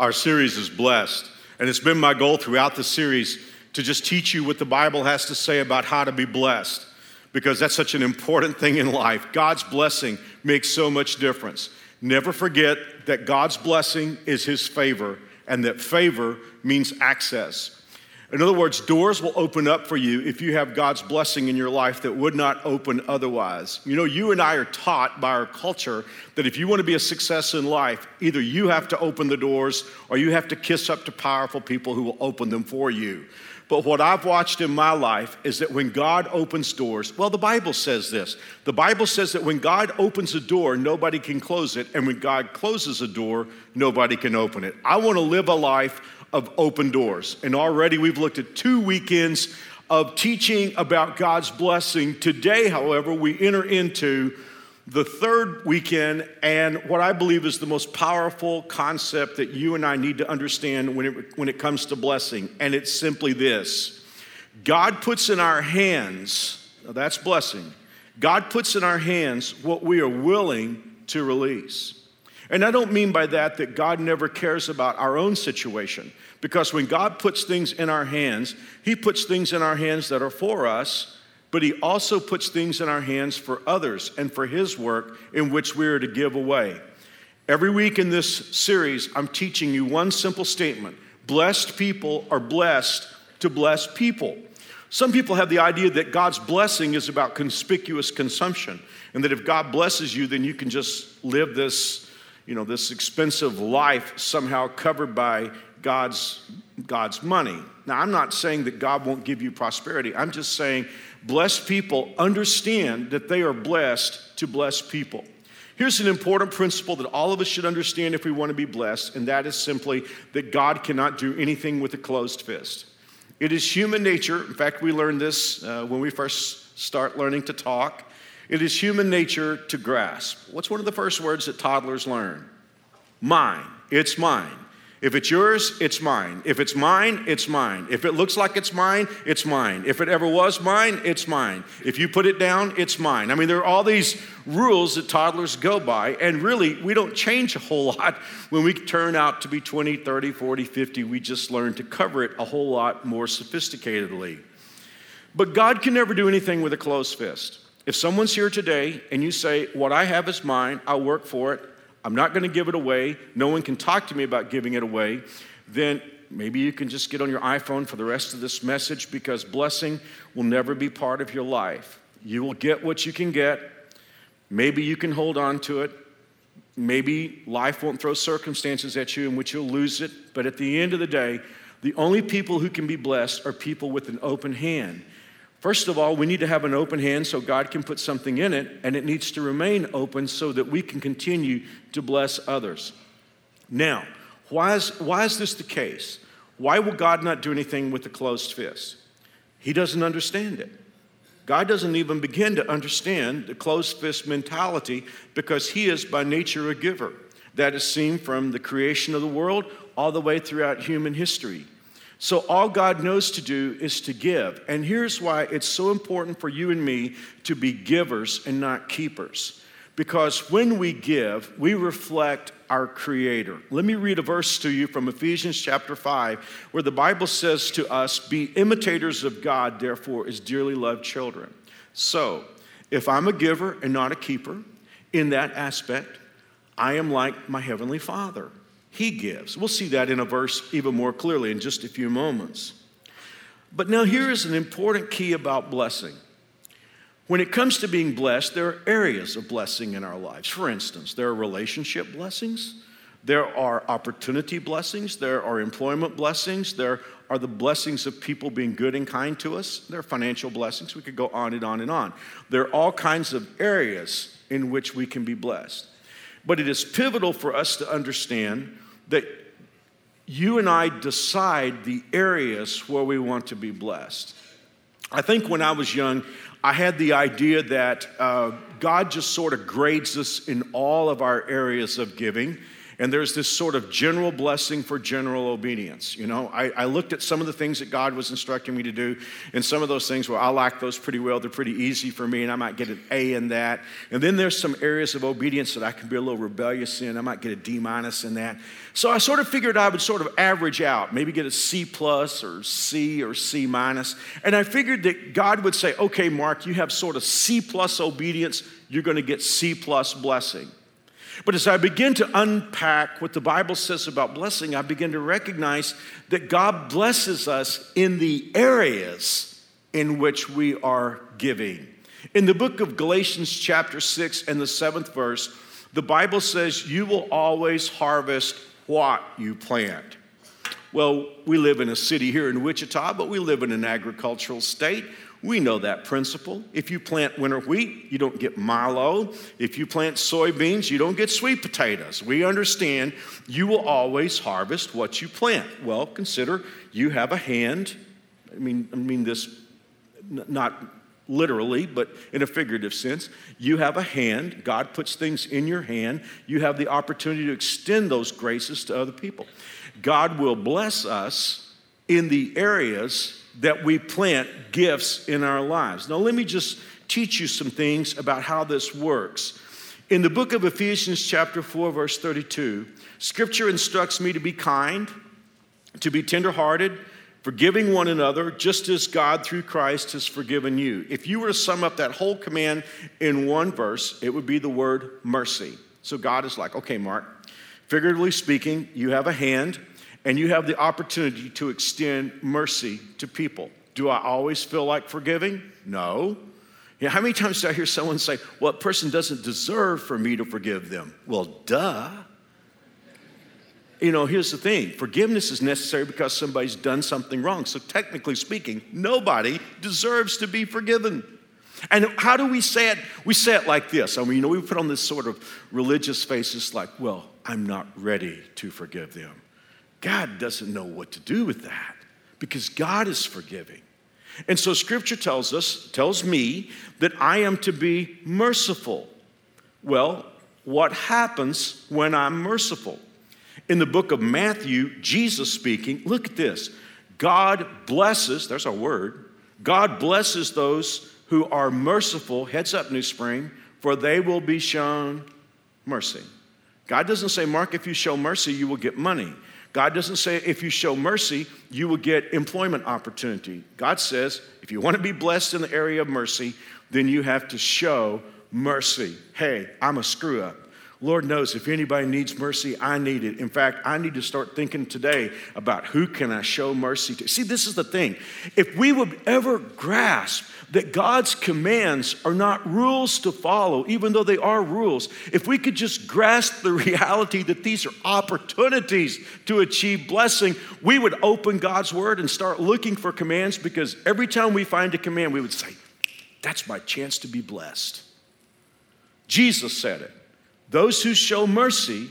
Our series is blessed. And it's been my goal throughout the series to just teach you what the Bible has to say about how to be blessed, because that's such an important thing in life. God's blessing makes so much difference. Never forget that God's blessing is His favor, and that favor means access. In other words, doors will open up for you if you have God's blessing in your life that would not open otherwise. You know, you and I are taught by our culture that if you want to be a success in life, either you have to open the doors or you have to kiss up to powerful people who will open them for you. But what I've watched in my life is that when God opens doors, well, the Bible says this. The Bible says that when God opens a door, nobody can close it. And when God closes a door, nobody can open it. I want to live a life of open doors. And already we've looked at two weekends of teaching about God's blessing. Today, however, we enter into the third weekend and what I believe is the most powerful concept that you and I need to understand when it, when it comes to blessing. And it's simply this God puts in our hands, that's blessing, God puts in our hands what we are willing to release. And I don't mean by that that God never cares about our own situation, because when God puts things in our hands, He puts things in our hands that are for us, but He also puts things in our hands for others and for His work in which we are to give away. Every week in this series, I'm teaching you one simple statement blessed people are blessed to bless people. Some people have the idea that God's blessing is about conspicuous consumption, and that if God blesses you, then you can just live this you know, this expensive life somehow covered by God's, God's money. Now, I'm not saying that God won't give you prosperity. I'm just saying blessed people understand that they are blessed to bless people. Here's an important principle that all of us should understand if we want to be blessed, and that is simply that God cannot do anything with a closed fist. It is human nature. In fact, we learned this uh, when we first start learning to talk. It is human nature to grasp. What's one of the first words that toddlers learn? Mine. It's mine. If it's yours, it's mine. If it's mine, it's mine. If it looks like it's mine, it's mine. If it ever was mine, it's mine. If you put it down, it's mine. I mean, there are all these rules that toddlers go by, and really, we don't change a whole lot when we turn out to be 20, 30, 40, 50. We just learn to cover it a whole lot more sophisticatedly. But God can never do anything with a closed fist. If someone's here today and you say, What I have is mine, I'll work for it, I'm not going to give it away, no one can talk to me about giving it away, then maybe you can just get on your iPhone for the rest of this message because blessing will never be part of your life. You will get what you can get. Maybe you can hold on to it. Maybe life won't throw circumstances at you in which you'll lose it. But at the end of the day, the only people who can be blessed are people with an open hand. First of all, we need to have an open hand so God can put something in it, and it needs to remain open so that we can continue to bless others. Now, why is, why is this the case? Why will God not do anything with a closed fist? He doesn't understand it. God doesn't even begin to understand the closed fist mentality because He is by nature a giver. That is seen from the creation of the world all the way throughout human history. So, all God knows to do is to give. And here's why it's so important for you and me to be givers and not keepers. Because when we give, we reflect our Creator. Let me read a verse to you from Ephesians chapter 5, where the Bible says to us, Be imitators of God, therefore, as dearly loved children. So, if I'm a giver and not a keeper, in that aspect, I am like my Heavenly Father. He gives. We'll see that in a verse even more clearly in just a few moments. But now here is an important key about blessing. When it comes to being blessed, there are areas of blessing in our lives. For instance, there are relationship blessings, there are opportunity blessings, there are employment blessings, there are the blessings of people being good and kind to us, there are financial blessings. We could go on and on and on. There are all kinds of areas in which we can be blessed. But it is pivotal for us to understand that you and I decide the areas where we want to be blessed. I think when I was young, I had the idea that uh, God just sort of grades us in all of our areas of giving and there's this sort of general blessing for general obedience. You know, I, I, looked at some of the things that God was instructing me to do, and some of those things, well, I like those pretty well. They're pretty easy for me, and I might get an A in that. And then there's some areas of obedience that I can be a little rebellious in. I might get a D minus in that. So I sort of figured I would sort of average out, maybe get a C plus or C or C minus. And I figured that God would say, okay, Mark, you have sort of C plus obedience, you're going to get C plus blessing. But as I begin to unpack what the Bible says about blessing, I begin to recognize that God blesses us in the areas in which we are giving. In the book of Galatians, chapter 6, and the seventh verse, the Bible says, You will always harvest what you plant. Well, we live in a city here in Wichita, but we live in an agricultural state. We know that principle. If you plant winter wheat, you don't get milo. If you plant soybeans, you don't get sweet potatoes. We understand you will always harvest what you plant. Well, consider you have a hand. I mean, I mean this not literally, but in a figurative sense. You have a hand. God puts things in your hand. You have the opportunity to extend those graces to other people. God will bless us in the areas that we plant gifts in our lives. Now, let me just teach you some things about how this works. In the book of Ephesians, chapter 4, verse 32, scripture instructs me to be kind, to be tenderhearted, forgiving one another, just as God through Christ has forgiven you. If you were to sum up that whole command in one verse, it would be the word mercy. So God is like, okay, Mark, figuratively speaking, you have a hand and you have the opportunity to extend mercy to people. Do I always feel like forgiving? No. You know, how many times do I hear someone say, well, a person doesn't deserve for me to forgive them? Well, duh. You know, here's the thing forgiveness is necessary because somebody's done something wrong. So, technically speaking, nobody deserves to be forgiven. And how do we say it? We say it like this. I mean, you know, we put on this sort of religious faces like, well, I'm not ready to forgive them. God doesn't know what to do with that because God is forgiving. And so scripture tells us, tells me that I am to be merciful. Well, what happens when I'm merciful? In the book of Matthew, Jesus speaking, look at this. God blesses, there's our word, God blesses those who are merciful, heads up, New Spring, for they will be shown mercy. God doesn't say, Mark, if you show mercy, you will get money. God doesn't say if you show mercy, you will get employment opportunity. God says if you want to be blessed in the area of mercy, then you have to show mercy. Hey, I'm a screw up. Lord knows if anybody needs mercy, I need it. In fact, I need to start thinking today about who can I show mercy to. See, this is the thing. If we would ever grasp that God's commands are not rules to follow, even though they are rules, if we could just grasp the reality that these are opportunities to achieve blessing, we would open God's word and start looking for commands because every time we find a command, we would say, That's my chance to be blessed. Jesus said it. Those who show mercy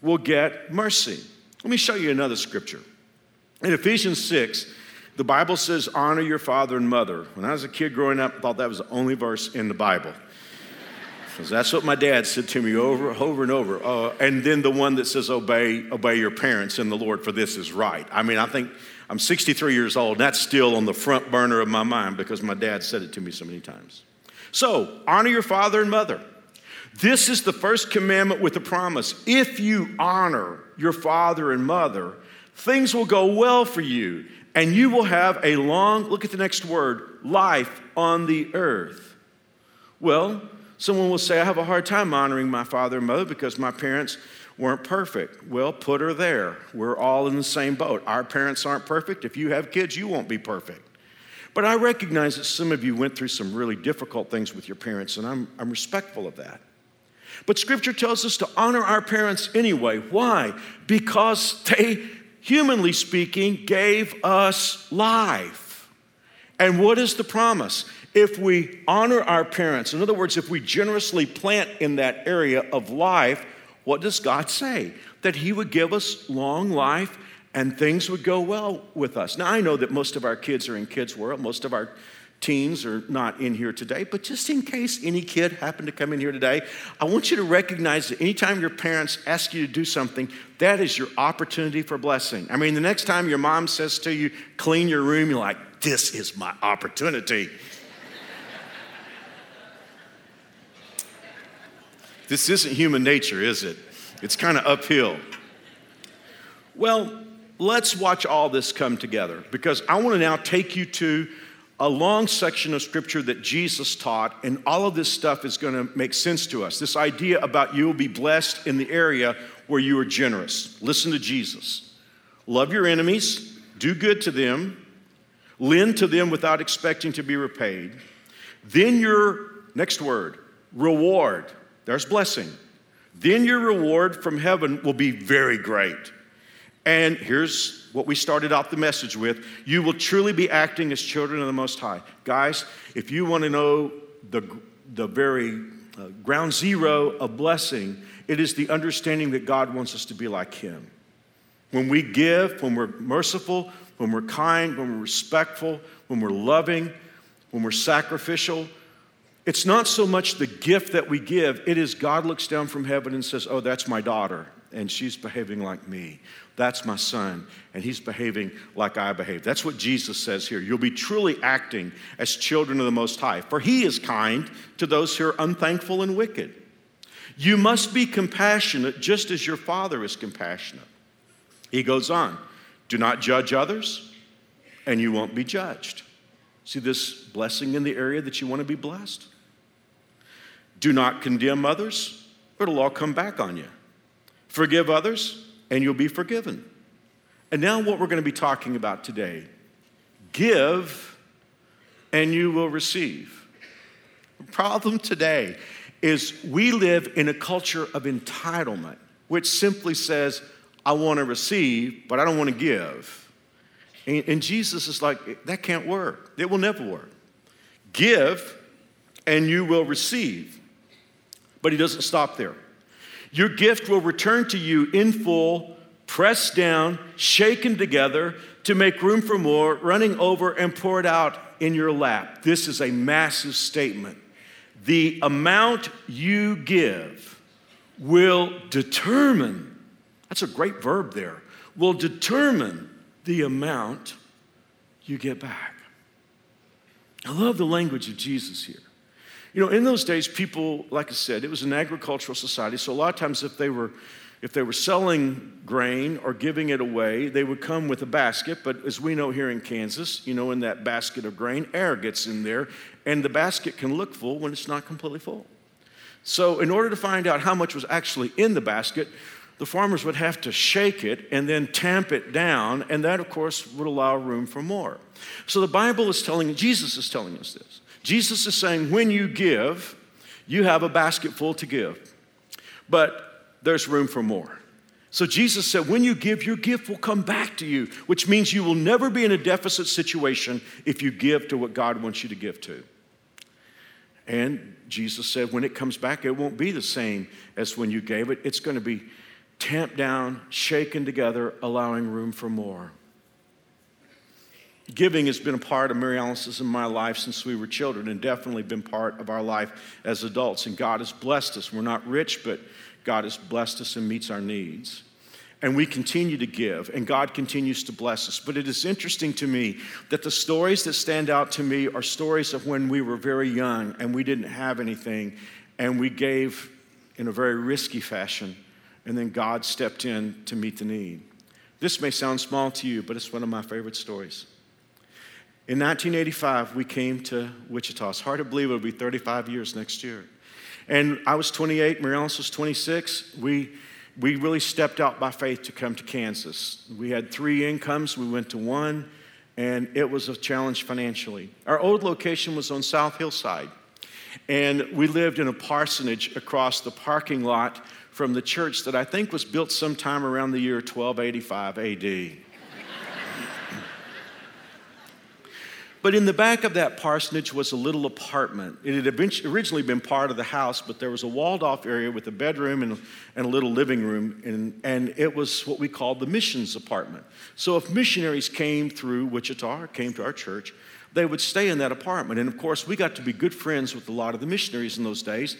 will get mercy. Let me show you another scripture. In Ephesians 6, the Bible says, honor your father and mother. When I was a kid growing up, I thought that was the only verse in the Bible. Because that's what my dad said to me over, over and over. Uh, and then the one that says, obey, obey your parents in the Lord, for this is right. I mean, I think I'm 63 years old, and that's still on the front burner of my mind because my dad said it to me so many times. So, honor your father and mother. This is the first commandment with a promise. If you honor your father and mother, things will go well for you, and you will have a long, look at the next word, life on the earth. Well, someone will say, I have a hard time honoring my father and mother because my parents weren't perfect. Well, put her there. We're all in the same boat. Our parents aren't perfect. If you have kids, you won't be perfect. But I recognize that some of you went through some really difficult things with your parents, and I'm, I'm respectful of that. But scripture tells us to honor our parents anyway. Why? Because they, humanly speaking, gave us life. And what is the promise? If we honor our parents, in other words, if we generously plant in that area of life, what does God say? That He would give us long life and things would go well with us. Now, I know that most of our kids are in Kids World, most of our teens are not in here today, but just in case any kid happened to come in here today, I want you to recognize that anytime your parents ask you to do something, that is your opportunity for blessing. I mean, the next time your mom says to you, clean your room, you're like, this is my opportunity. this isn't human nature, is it? It's kind of uphill. Well, let's watch all this come together because I want to now take you to a long section of scripture that Jesus taught, and all of this stuff is going to make sense to us. This idea about you will be blessed in the area where you are generous. Listen to Jesus. Love your enemies, do good to them, lend to them without expecting to be repaid. Then your, next word, reward. There's blessing. Then your reward from heaven will be very great. And here's what we started out the message with, you will truly be acting as children of the Most High. Guys, if you want to know the, the very uh, ground zero of blessing, it is the understanding that God wants us to be like Him. When we give, when we're merciful, when we're kind, when we're respectful, when we're loving, when we're sacrificial, it's not so much the gift that we give, it is God looks down from heaven and says, Oh, that's my daughter, and she's behaving like me. That's my son, and he's behaving like I behave. That's what Jesus says here. You'll be truly acting as children of the Most High, for he is kind to those who are unthankful and wicked. You must be compassionate just as your Father is compassionate. He goes on, do not judge others, and you won't be judged. See this blessing in the area that you want to be blessed? Do not condemn others, or it'll all come back on you. Forgive others, and you'll be forgiven. And now, what we're going to be talking about today give, and you will receive. The problem today is we live in a culture of entitlement, which simply says, I want to receive, but I don't want to give. And, and Jesus is like, that can't work. It will never work. Give, and you will receive. But he doesn't stop there. Your gift will return to you in full, pressed down, shaken together to make room for more, running over and poured out in your lap. This is a massive statement. The amount you give will determine, that's a great verb there, will determine the amount you get back. I love the language of Jesus here. You know, in those days, people, like I said, it was an agricultural society. So a lot of times, if they were if they were selling grain or giving it away, they would come with a basket. But as we know here in Kansas, you know, in that basket of grain, air gets in there, and the basket can look full when it's not completely full. So, in order to find out how much was actually in the basket, the farmers would have to shake it and then tamp it down, and that, of course, would allow room for more. So, the Bible is telling, Jesus is telling us this. Jesus is saying, when you give, you have a basket full to give, but there's room for more. So Jesus said, when you give, your gift will come back to you, which means you will never be in a deficit situation if you give to what God wants you to give to. And Jesus said, when it comes back, it won't be the same as when you gave it. It's going to be tamped down, shaken together, allowing room for more. Giving has been a part of Mary Alice's and my life since we were children, and definitely been part of our life as adults. And God has blessed us. We're not rich, but God has blessed us and meets our needs. And we continue to give, and God continues to bless us. But it is interesting to me that the stories that stand out to me are stories of when we were very young and we didn't have anything, and we gave in a very risky fashion, and then God stepped in to meet the need. This may sound small to you, but it's one of my favorite stories. In 1985, we came to Wichita. It's hard to believe it'll be 35 years next year. And I was 28, Mary Alice was 26. We, we really stepped out by faith to come to Kansas. We had three incomes, we went to one, and it was a challenge financially. Our old location was on South Hillside, and we lived in a parsonage across the parking lot from the church that I think was built sometime around the year 1285 AD. But in the back of that parsonage was a little apartment. It had originally been part of the house, but there was a walled off area with a bedroom and, and a little living room, and, and it was what we called the missions apartment. So if missionaries came through Wichita, came to our church, they would stay in that apartment. And of course, we got to be good friends with a lot of the missionaries in those days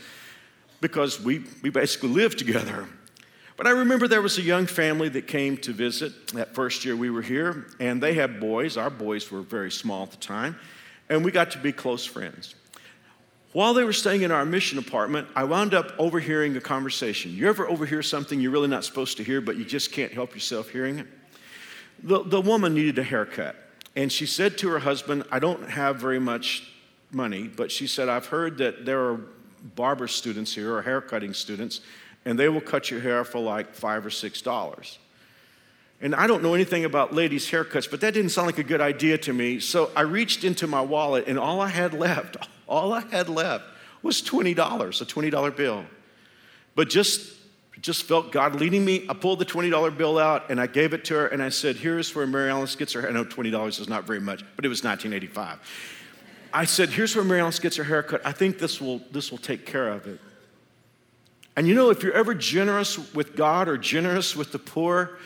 because we, we basically lived together. But I remember there was a young family that came to visit that first year we were here, and they had boys. Our boys were very small at the time, and we got to be close friends. While they were staying in our mission apartment, I wound up overhearing a conversation. You ever overhear something you're really not supposed to hear, but you just can't help yourself hearing it? The, the woman needed a haircut, and she said to her husband, I don't have very much money, but she said, I've heard that there are barber students here or haircutting students and they will cut your hair for like five or six dollars. And I don't know anything about ladies' haircuts, but that didn't sound like a good idea to me. So I reached into my wallet, and all I had left, all I had left was $20, a $20 bill. But just, just felt God leading me. I pulled the $20 bill out and I gave it to her, and I said, Here's where Mary Alice gets her hair. I know $20 is not very much, but it was 1985. I said, Here's where Mary Alice gets her haircut. I think this will, this will take care of it. And you know, if you're ever generous with God or generous with the poor,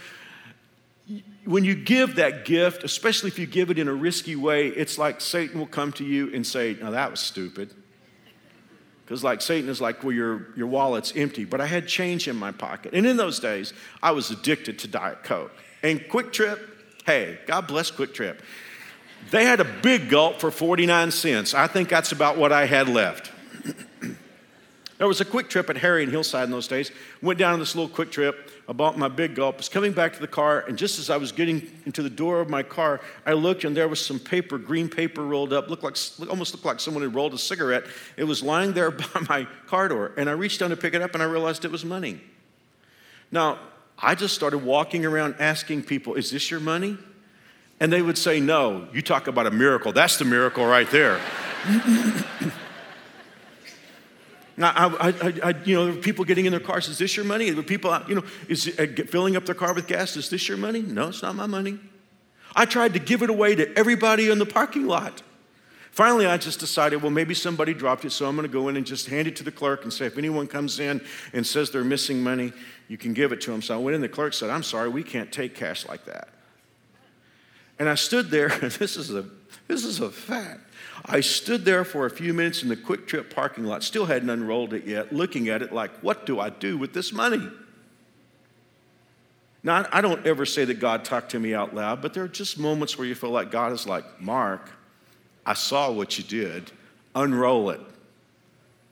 when you give that gift, especially if you give it in a risky way, it's like Satan will come to you and say, Now that was stupid. Because, like, Satan is like, Well, your, your wallet's empty. But I had change in my pocket. And in those days, I was addicted to Diet Coke. And QuikTrip, hey, God bless QuikTrip. They had a big gulp for 49 cents. I think that's about what I had left. There was a QuikTrip at Harry and Hillside in those days. Went down on this little QuikTrip. I bought my big gulp. Was coming back to the car, and just as I was getting into the door of my car, I looked, and there was some paper, green paper rolled up. Looked like, almost looked like someone had rolled a cigarette. It was lying there by my car door, and I reached down to pick it up, and I realized it was money. Now, I just started walking around asking people, "Is this your money?" And they would say, "No." You talk about a miracle. That's the miracle right there. I, I, I, you know, people getting in their cars, is this your money? There people, you know, is it, uh, filling up their car with gas, is this your money? No, it's not my money. I tried to give it away to everybody in the parking lot. Finally, I just decided, well, maybe somebody dropped it, so I'm going to go in and just hand it to the clerk and say, if anyone comes in and says they're missing money, you can give it to them. So I went in, the clerk said, I'm sorry, we can't take cash like that. And I stood there, this is a, this is a fact. I stood there for a few minutes in the QuikTrip parking lot, still hadn't unrolled it yet, looking at it like, what do I do with this money? Now, I don't ever say that God talked to me out loud, but there are just moments where you feel like God is like, Mark, I saw what you did, unroll it.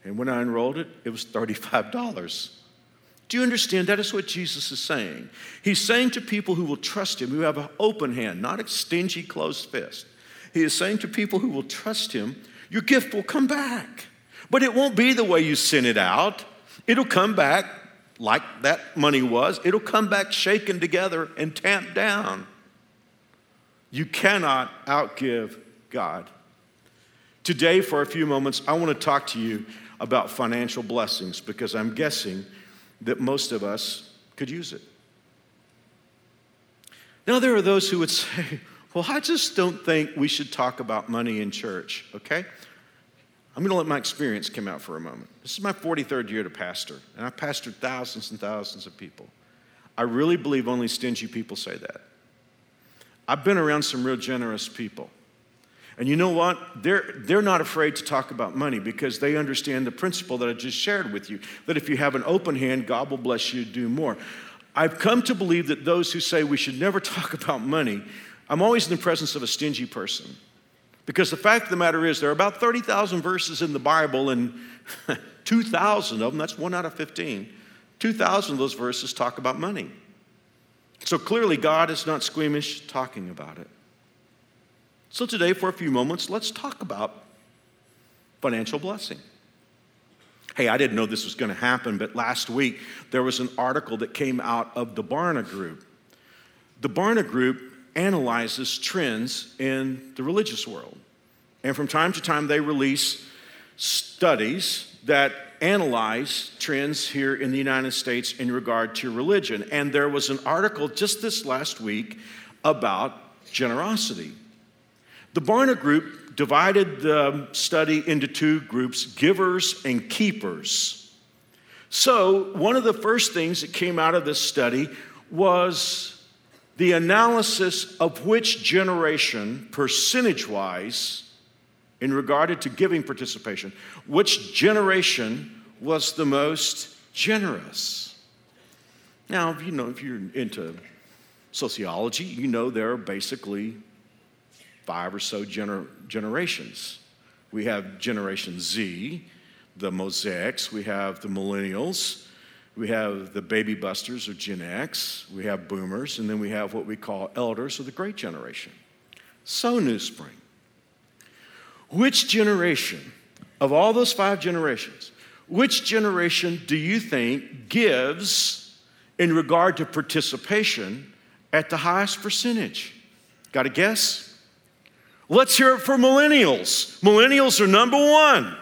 And when I unrolled it, it was $35. Do you understand? That is what Jesus is saying. He's saying to people who will trust him, who have an open hand, not a stingy, closed fist. He is saying to people who will trust him, your gift will come back. But it won't be the way you sent it out. It'll come back like that money was. It'll come back shaken together and tamped down. You cannot outgive God. Today, for a few moments, I want to talk to you about financial blessings because I'm guessing that most of us could use it. Now, there are those who would say, well, I just don't think we should talk about money in church, okay? I'm going to let my experience come out for a moment. This is my 43rd year to pastor, and I've pastored thousands and thousands of people. I really believe only stingy people say that. I've been around some real generous people. And you know what? They're, they're not afraid to talk about money because they understand the principle that I just shared with you that if you have an open hand, God will bless you to do more. I've come to believe that those who say we should never talk about money I'm always in the presence of a stingy person. Because the fact of the matter is, there are about 30,000 verses in the Bible, and 2,000 of them, that's one out of 15, 2,000 of those verses talk about money. So clearly, God is not squeamish talking about it. So today, for a few moments, let's talk about financial blessing. Hey, I didn't know this was going to happen, but last week there was an article that came out of the Barna Group. The Barna Group analyzes trends in the religious world. And from time to time, they release studies that analyze trends here in the United States in regard to religion. And there was an article just this last week about generosity. The Barna Group divided the study into two groups givers and keepers. So, one of the first things that came out of this study was the analysis of which generation, percentage wise, in regard to giving participation, which generation was the most generous? Now, you know, if you're into sociology, you know there are basically five or so gener- generations. We have Generation Z, the Mosaics, we have the Millennials, we have the Baby Busters or Gen X, we have Boomers, and then we have what we call Elders or the Great Generation. So, New Spring, which generation of all those five generations, which generation do you think gives in regard to participation at the highest percentage? Got a guess? Let's hear it for millennials. Millennials are number one.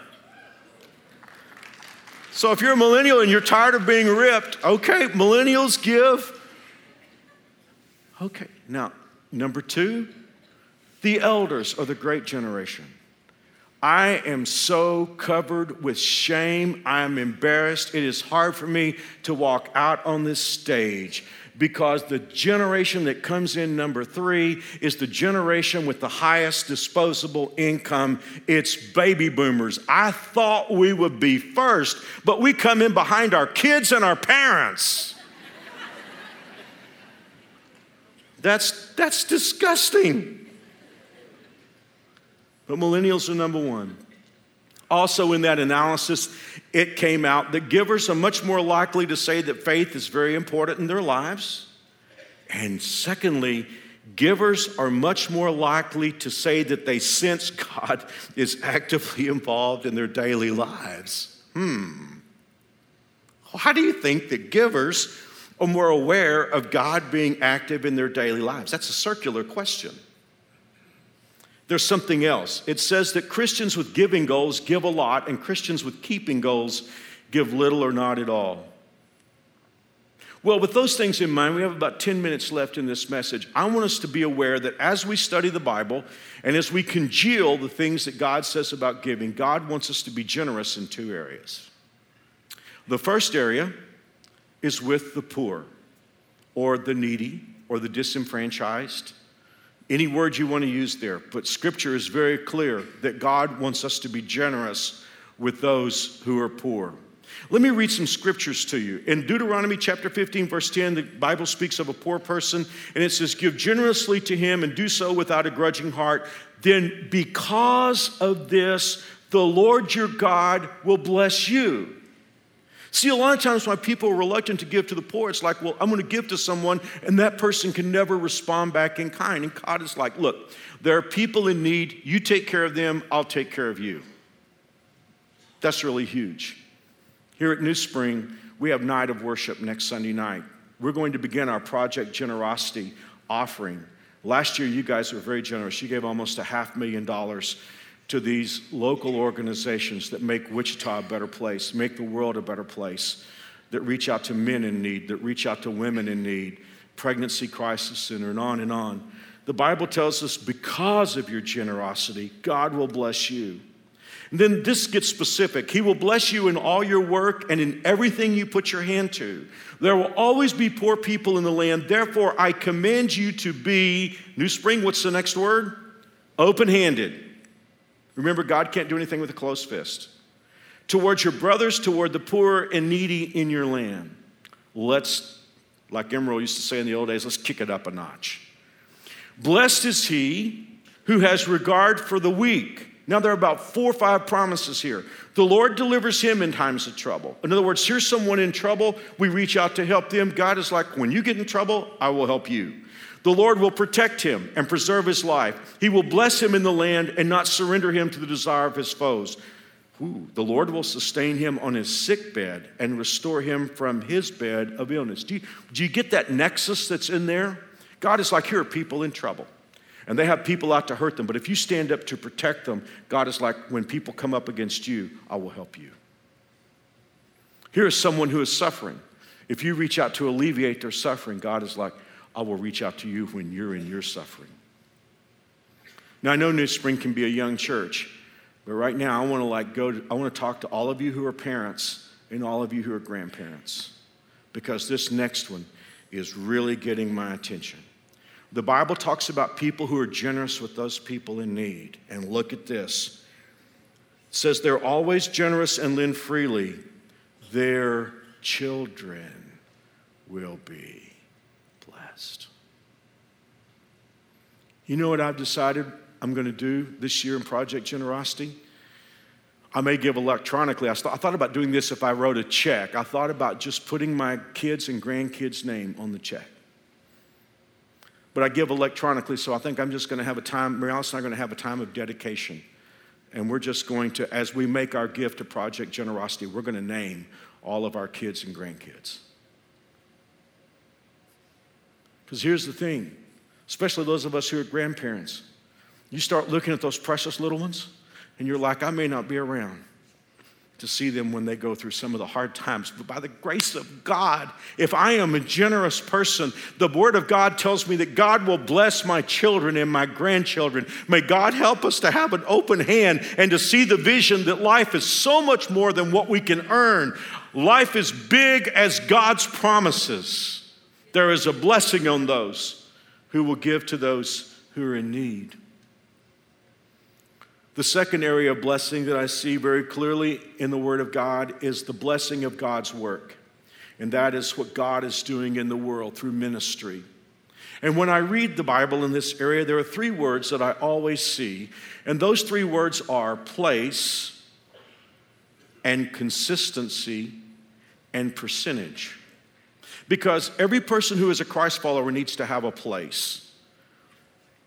So if you're a millennial and you're tired of being ripped, okay, millennials give. Okay, now, number two, the elders are the great generation. I am so covered with shame. I am embarrassed. It is hard for me to walk out on this stage because the generation that comes in number three is the generation with the highest disposable income. It's baby boomers. I thought we would be first, but we come in behind our kids and our parents. That's, that's disgusting. But millennials are number one. Also, in that analysis, it came out that givers are much more likely to say that faith is very important in their lives. And secondly, givers are much more likely to say that they sense God is actively involved in their daily lives. Hmm. How do you think that givers are more aware of God being active in their daily lives? That's a circular question there's something else. It says that Christians with giving goals give a lot, and Christians with keeping goals give little or not at all. Well, with those things in mind, we have about 10 minutes left in this message. I want us to be aware that as we study the Bible and as we congeal the things that God says about giving, God wants us to be generous in two areas. The first area is with the poor or the needy or the disenfranchised any word you want to use there, but scripture is very clear that God wants us to be generous with those who are poor. Let me read some scriptures to you. In Deuteronomy chapter 15, verse 10, the Bible speaks of a poor person, and it says, Give generously to him and do so without a grudging heart. Then, because of this, the Lord your God will bless you. See, a lot of times why people are reluctant to give to the poor, it's like, well, I'm going to give to someone, and that person can never respond back in kind. And God is like, look, there are people in need. You take care of them, I'll take care of you. That's really huge. Here at New Spring, we have night of worship next Sunday night. We're going to begin our Project Generosity offering. Last year, you guys were very generous. You gave almost a half million dollars to these local organizations that make Wichita a better place, make the world a better place, that reach out to men in need, that reach out to women in need, pregnancy crisis center, and on and on. The Bible tells us because of your generosity, God will bless you. And then this gets specific. He will bless you in all your work and in everything you put your hand to. There will always be poor people in the land. Therefore, I command you to be, New Spring, what's the next word? Open handed Remember, God can't do anything with a closed fist. Towards your brothers, toward the poor and needy in your land. Let's, like Emeril used to say in the old days, let's kick it up a notch. Blessed is he who has regard for the weak. Now, there are about four or five promises here. The Lord delivers him in times of trouble. In other words, here's someone in trouble. We reach out to help them. God is like, when you get in trouble, I will help you. The Lord will protect him and preserve his life. He will bless him in the land and not surrender him to the desire of his foes. Ooh, the Lord will sustain him on his sick bed and restore him from his bed of illness. Do you, do you get that nexus that's in there? God is like, here are people in trouble. And they have people out to hurt them. But if you stand up to protect them, God is like, when people come up against you, I will help you. Here is someone who is suffering. If you reach out to alleviate their suffering, God is like, I will reach out to you when you're in your suffering. Now I know New Spring can be a young church, but right now I want to like go to, I want to talk to all of you who are parents and all of you who are grandparents because this next one is really getting my attention. The Bible talks about people who are generous with those people in need. And look at this. It says they're always generous and lend freely. Their children will be You know what I've decided I'm going to do this year in Project Generosity? I may give electronically. I, I, thought about doing this if I wrote a check. I thought about just putting my kids and grandkids' name on the check. But I give electronically, so I think I'm just going to have a time, Mary are going to have a time of dedication. And we're just going to, as we make our gift to Project Generosity, we're going to name all of our kids and grandkids. Because here's the thing, especially those of us who are grandparents, you start looking at those precious little ones, and you're like, I may not be around to see them when they go through some of the hard times. But by the grace of God, if I am a generous person, the Word of God tells me that God will bless my children and my grandchildren. May God help us to have an open hand and to see the vision that life is so much more than what we can earn. Life is big as God's promises. There is a blessing on those who will give to those who are in need. The second area of blessing that I see very clearly in the Word of God is the blessing of God's work. And that is what God is doing in the world through ministry. And when I read the Bible in this area, there are three words that I always see. And those three words are place and consistency and percentage. Because every person who is a Christ follower needs to have a place.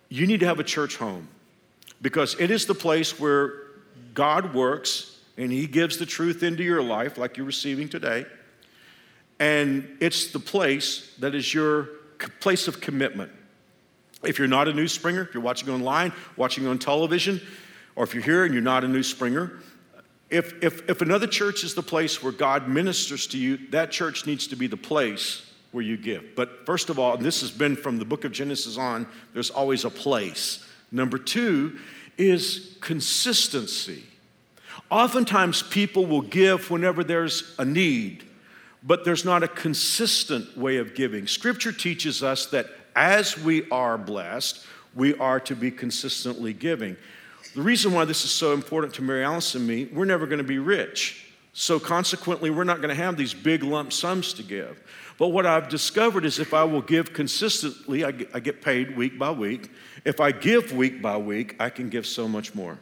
You need to have a church home because it is the place where God works and He gives the truth into your life, like you're receiving today. And it's the place that is your place of commitment. If you're not a new springer, if you're watching online, watching on television, or if you're here and you're not a new springer, if, if, if another church is the place where God ministers to you, that church needs to be the place where you give. But first of all, this has been from the book of Genesis on, there's always a place. Number two is consistency. Oftentimes, people will give whenever there's a need, but there's not a consistent way of giving. Scripture teaches us that as we are blessed, we are to be consistently giving. The reason why this is so important to Mary Alice and me, we're never going to be rich. So, consequently, we're not going to have these big lump sums to give. But what I've discovered is if I will give consistently, I get, paid week by week. If I give week by week, I can give so much more.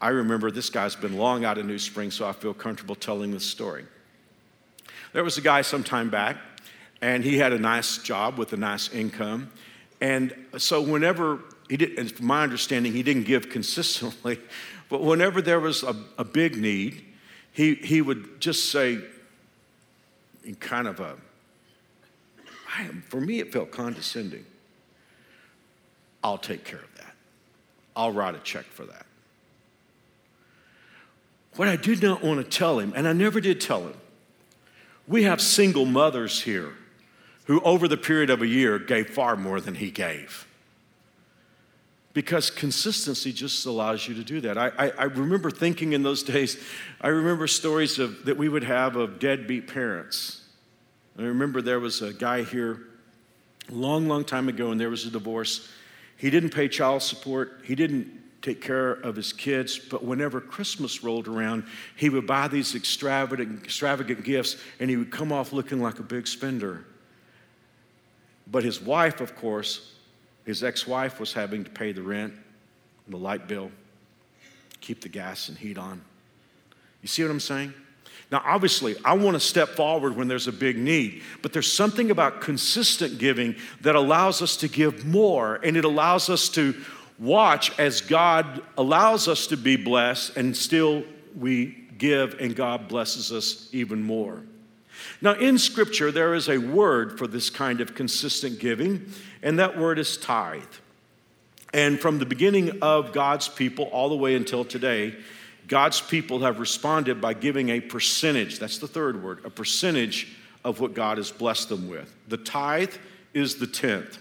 I remember this guy's been long out of New Spring, so I feel comfortable telling this story. There was a guy some time back, and he had a nice job with a nice income. And so, whenever he did, from my understanding, he didn't give consistently, but whenever there was a, a big need, he, he would just say, in kind of a, I, for me, it felt condescending. I'll take care of that. I'll write a check for that. What I did not want to tell him, and I never did tell him, we have single mothers here who, over the period of a year, gave far more than he gave. Because consistency just allows you to do that. I, I, I remember thinking in those days, I remember stories of, that we would have of deadbeat parents. I remember there was a guy here a long, long time ago, and there was a divorce he didn't pay child support. He didn't take care of his kids, but whenever Christmas rolled around, he would buy these extravagant, extravagant gifts and he would come off looking like a big spender. But his wife, of course, his ex wife was having to pay the rent, the light bill, keep the gas and heat on. You see what I'm saying? Now, obviously, I want to step forward when there's a big need, but there's something about consistent giving that allows us to give more, and it allows us to watch as God allows us to be blessed, and still we give, and God blesses us even more. Now, in Scripture, there is a word for this kind of consistent giving, and that word is tithe. And from the beginning of God's people all the way until today, God's people have responded by giving a percentage. That's the third word, a percentage of what God has blessed them with. The tithe is the tenth.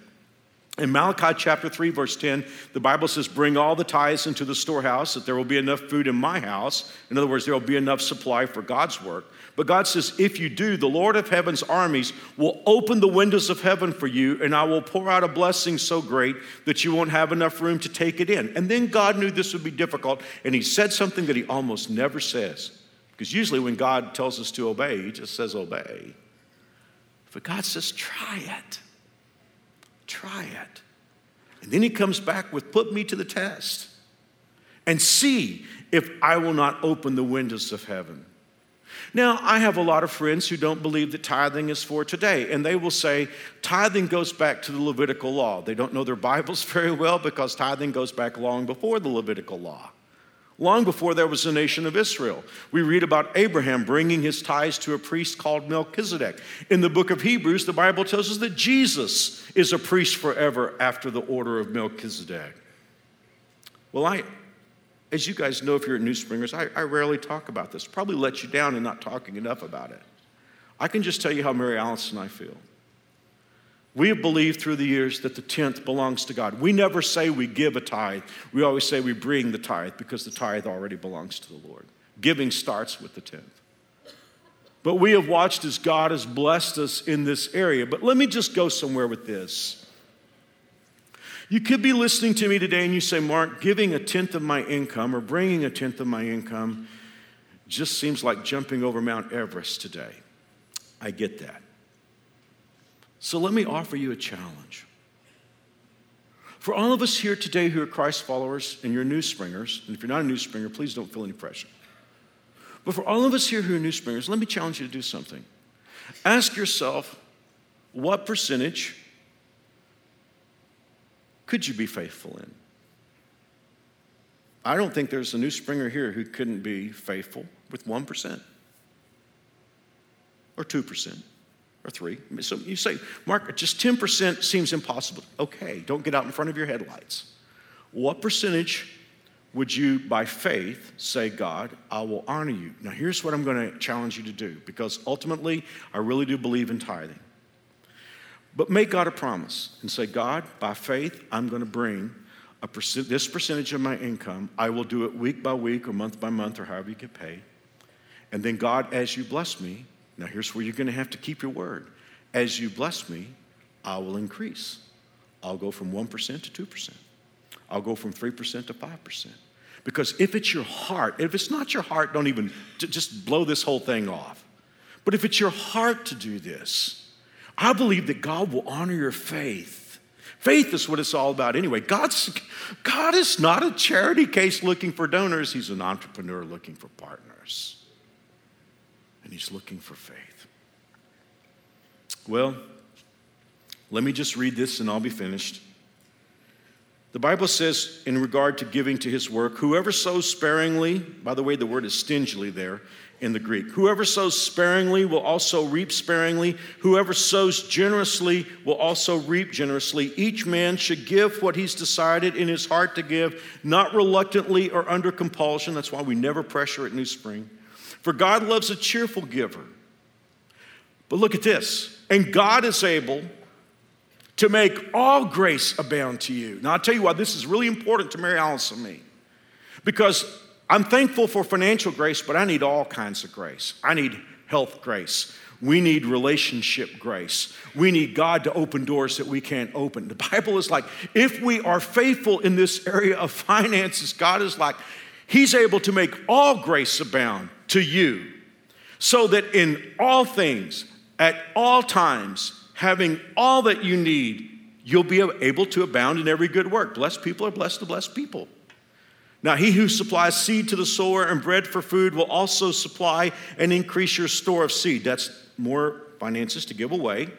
In Malachi chapter 3, verse 10, the Bible says, Bring all the tithes into the storehouse, that there will be enough food in my house. In other words, there will be enough supply for God's work. But God says, If you do, the Lord of heaven's armies will open the windows of heaven for you, and I will pour out a blessing so great that you won't have enough room to take it in. And then God knew this would be difficult, and He said something that He almost never says. Because usually when God tells us to obey, He just says, Obey. But God says, Try it. Try it. And then he comes back with, Put me to the test and see if I will not open the windows of heaven. Now, I have a lot of friends who don't believe that tithing is for today, and they will say tithing goes back to the Levitical law. They don't know their Bibles very well because tithing goes back long before the Levitical law long before there was a nation of Israel. We read about Abraham bringing his tithes to a priest called Melchizedek. In the book of Hebrews, the Bible tells us that Jesus is a priest forever after the order of Melchizedek. Well, I, as you guys know, if you're at New Springers, I, I rarely talk about this. Probably let you down in not talking enough about it. I can just tell you how Mary Alice and I feel. We have believed through the years that the tenth belongs to God. We never say we give a tithe. We always say we bring the tithe because the tithe already belongs to the Lord. Giving starts with the tenth. But we have watched as God has blessed us in this area. But let me just go somewhere with this. You could be listening to me today and you say, Mark, giving a tenth of my income or bringing a tenth of my income just seems like jumping over Mount Everest today. I get that. So let me offer you a challenge. For all of us here today who are Christ followers and you're new springers, and if you're not a new springer, please don't feel any pressure. But for all of us here who are new springers, let me challenge you to do something. Ask yourself, what percentage could you be faithful in? I don't think there's a new springer here who couldn't be faithful with 1% or 2% or three. So you say, Mark, just 10% seems impossible. Okay, don't get out in front of your headlights. What percentage would you, by faith, say, God, I will honor you? Now, here's what I'm going to challenge you to do because ultimately, I really do believe in tithing. But make God a promise and say, God, by faith, I'm going to bring percent, this percentage of my income. I will do it week by week or month by month or however you get paid. And then, God, as you bless me, now, here's where you're going to have to keep your word. As you bless me, I will increase. I'll go from 1% to 2%. I'll go from 3% to 5%. Because if it's your heart, if it's not your heart, don't even just blow this whole thing off. But if it's your heart to do this, I believe that God will honor your faith. Faith is what it's all about anyway. God's, God is not a charity case looking for donors, He's an entrepreneur looking for partners and he's looking for faith. Well, let me just read this and I'll be finished. The Bible says, in regard to giving to his work, whoever sows sparingly, by the way, the word is stingily there in the Greek. Whoever sows sparingly will also reap sparingly. Whoever sows generously will also reap generously. Each man should give what he's decided in his heart to give, not reluctantly or under compulsion. That's why we never pressure at New Spring for God loves a cheerful giver. But look at this. And God is able to make all grace abound to you. Now, I'll tell you why this is really important to Mary Alice and me. Because I'm thankful for financial grace, but I need all kinds of grace. I need health grace. We need relationship grace. We need God to open doors that we can't open. The Bible is like, if we are faithful in this area of finances, God is like, He's able to make all grace abound to you, so that in all things, at all times, having all that you need, you'll be able to abound in every good work. Blessed people are blessed to bless people. Now, he who supplies seed to the sower and bread for food will also supply and increase your store of seed. That's more finances to give away.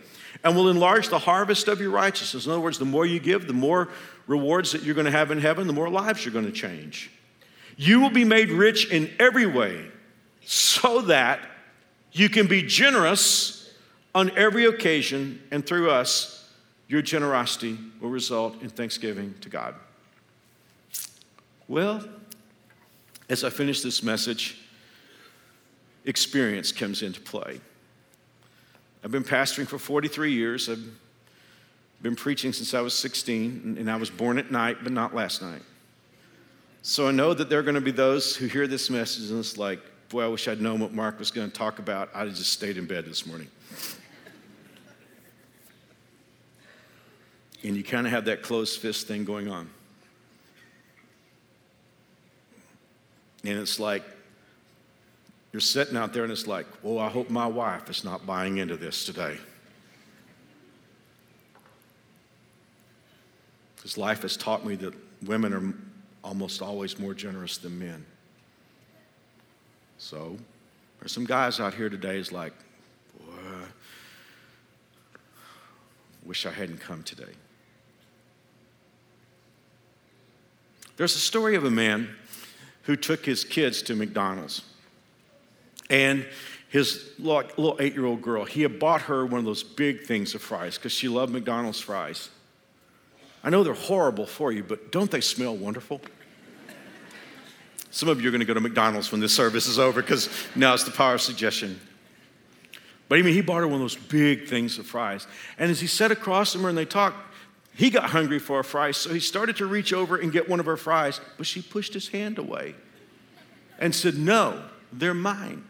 And will enlarge the harvest of your righteousness. In other words, the more you give, the more rewards that you're going to have in heaven, the more lives you're going to change. You will be made rich in every way so that You can be generous on every occasion, and through us, your generosity will result in thanksgiving to God. Well, as I finish this message, experience comes into play. I've been pastoring for 43 years. I've been preaching since I was 16, and I was born at night, but not last night. So I know that there are going to be those who hear this message and it's like, boy, I wish I'd known what Mark was going to talk about. I'd have just stayed in bed this morning. and you kind of have that closed fist thing going on. And it's like, you're sitting out there and it's like, oh, I hope my wife is not buying into this today. Because life has taught me that women are almost always more generous than men. So, there's some guys out here today is like, boy, wish I hadn't come today. There's a story of a man who took his kids to McDonald's. And his little eight year old girl, he had bought her one of those big things of fries because she loved McDonald's fries. I know they're horrible for you, but don't they smell wonderful? Some of you are going to go to McDonald's when this service is over because now it's the power of suggestion. But I mean, he bought her one of those big things of fries. And as he sat across from her and they talked, he got hungry for a fry, so he started to reach over and get one of her fries, but she pushed his hand away and said, No, they're mine.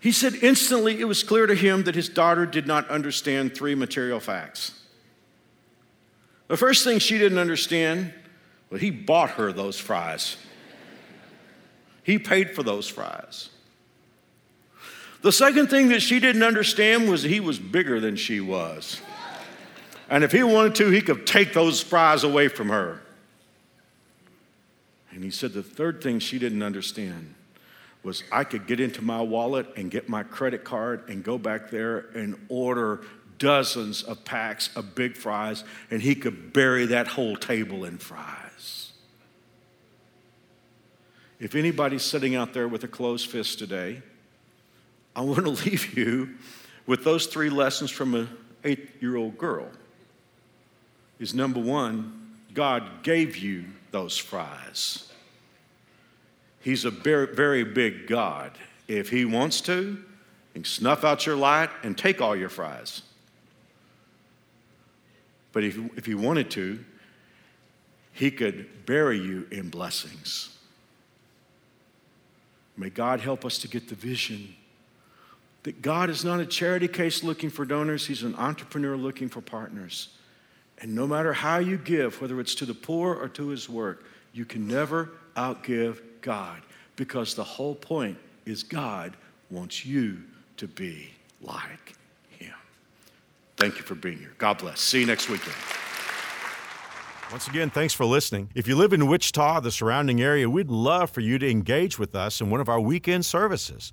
He said instantly it was clear to him that his daughter did not understand three material facts. The first thing she didn't understand was he bought her those fries. He paid for those fries. The second thing that she didn't understand was he was bigger than she was. And if he wanted to, he could take those fries away from her. And he said the third thing she didn't understand was I could get into my wallet and get my credit card and go back there and order dozens of packs of big fries, and he could bury that whole table in fries. If anybody's sitting out there with a closed fist today, I want to leave you with those three lessons from an eight year old girl. Is number one, God gave you those fries. He's a very, very big God. If He wants to, He can snuff out your light and take all your fries. But if, if He wanted to, He could bury you in blessings. May God help us to get the vision that God is not a charity case looking for donors, He's an entrepreneur looking for partners. And no matter how you give, whether it's to the poor or to His work, you can never outgive God because the whole point is God wants you to be like Him. Thank you for being here. God bless. See you next weekend. Once again, thanks for listening. If you live in Wichita, the surrounding area, we'd love for you to engage with us in one of our weekend services.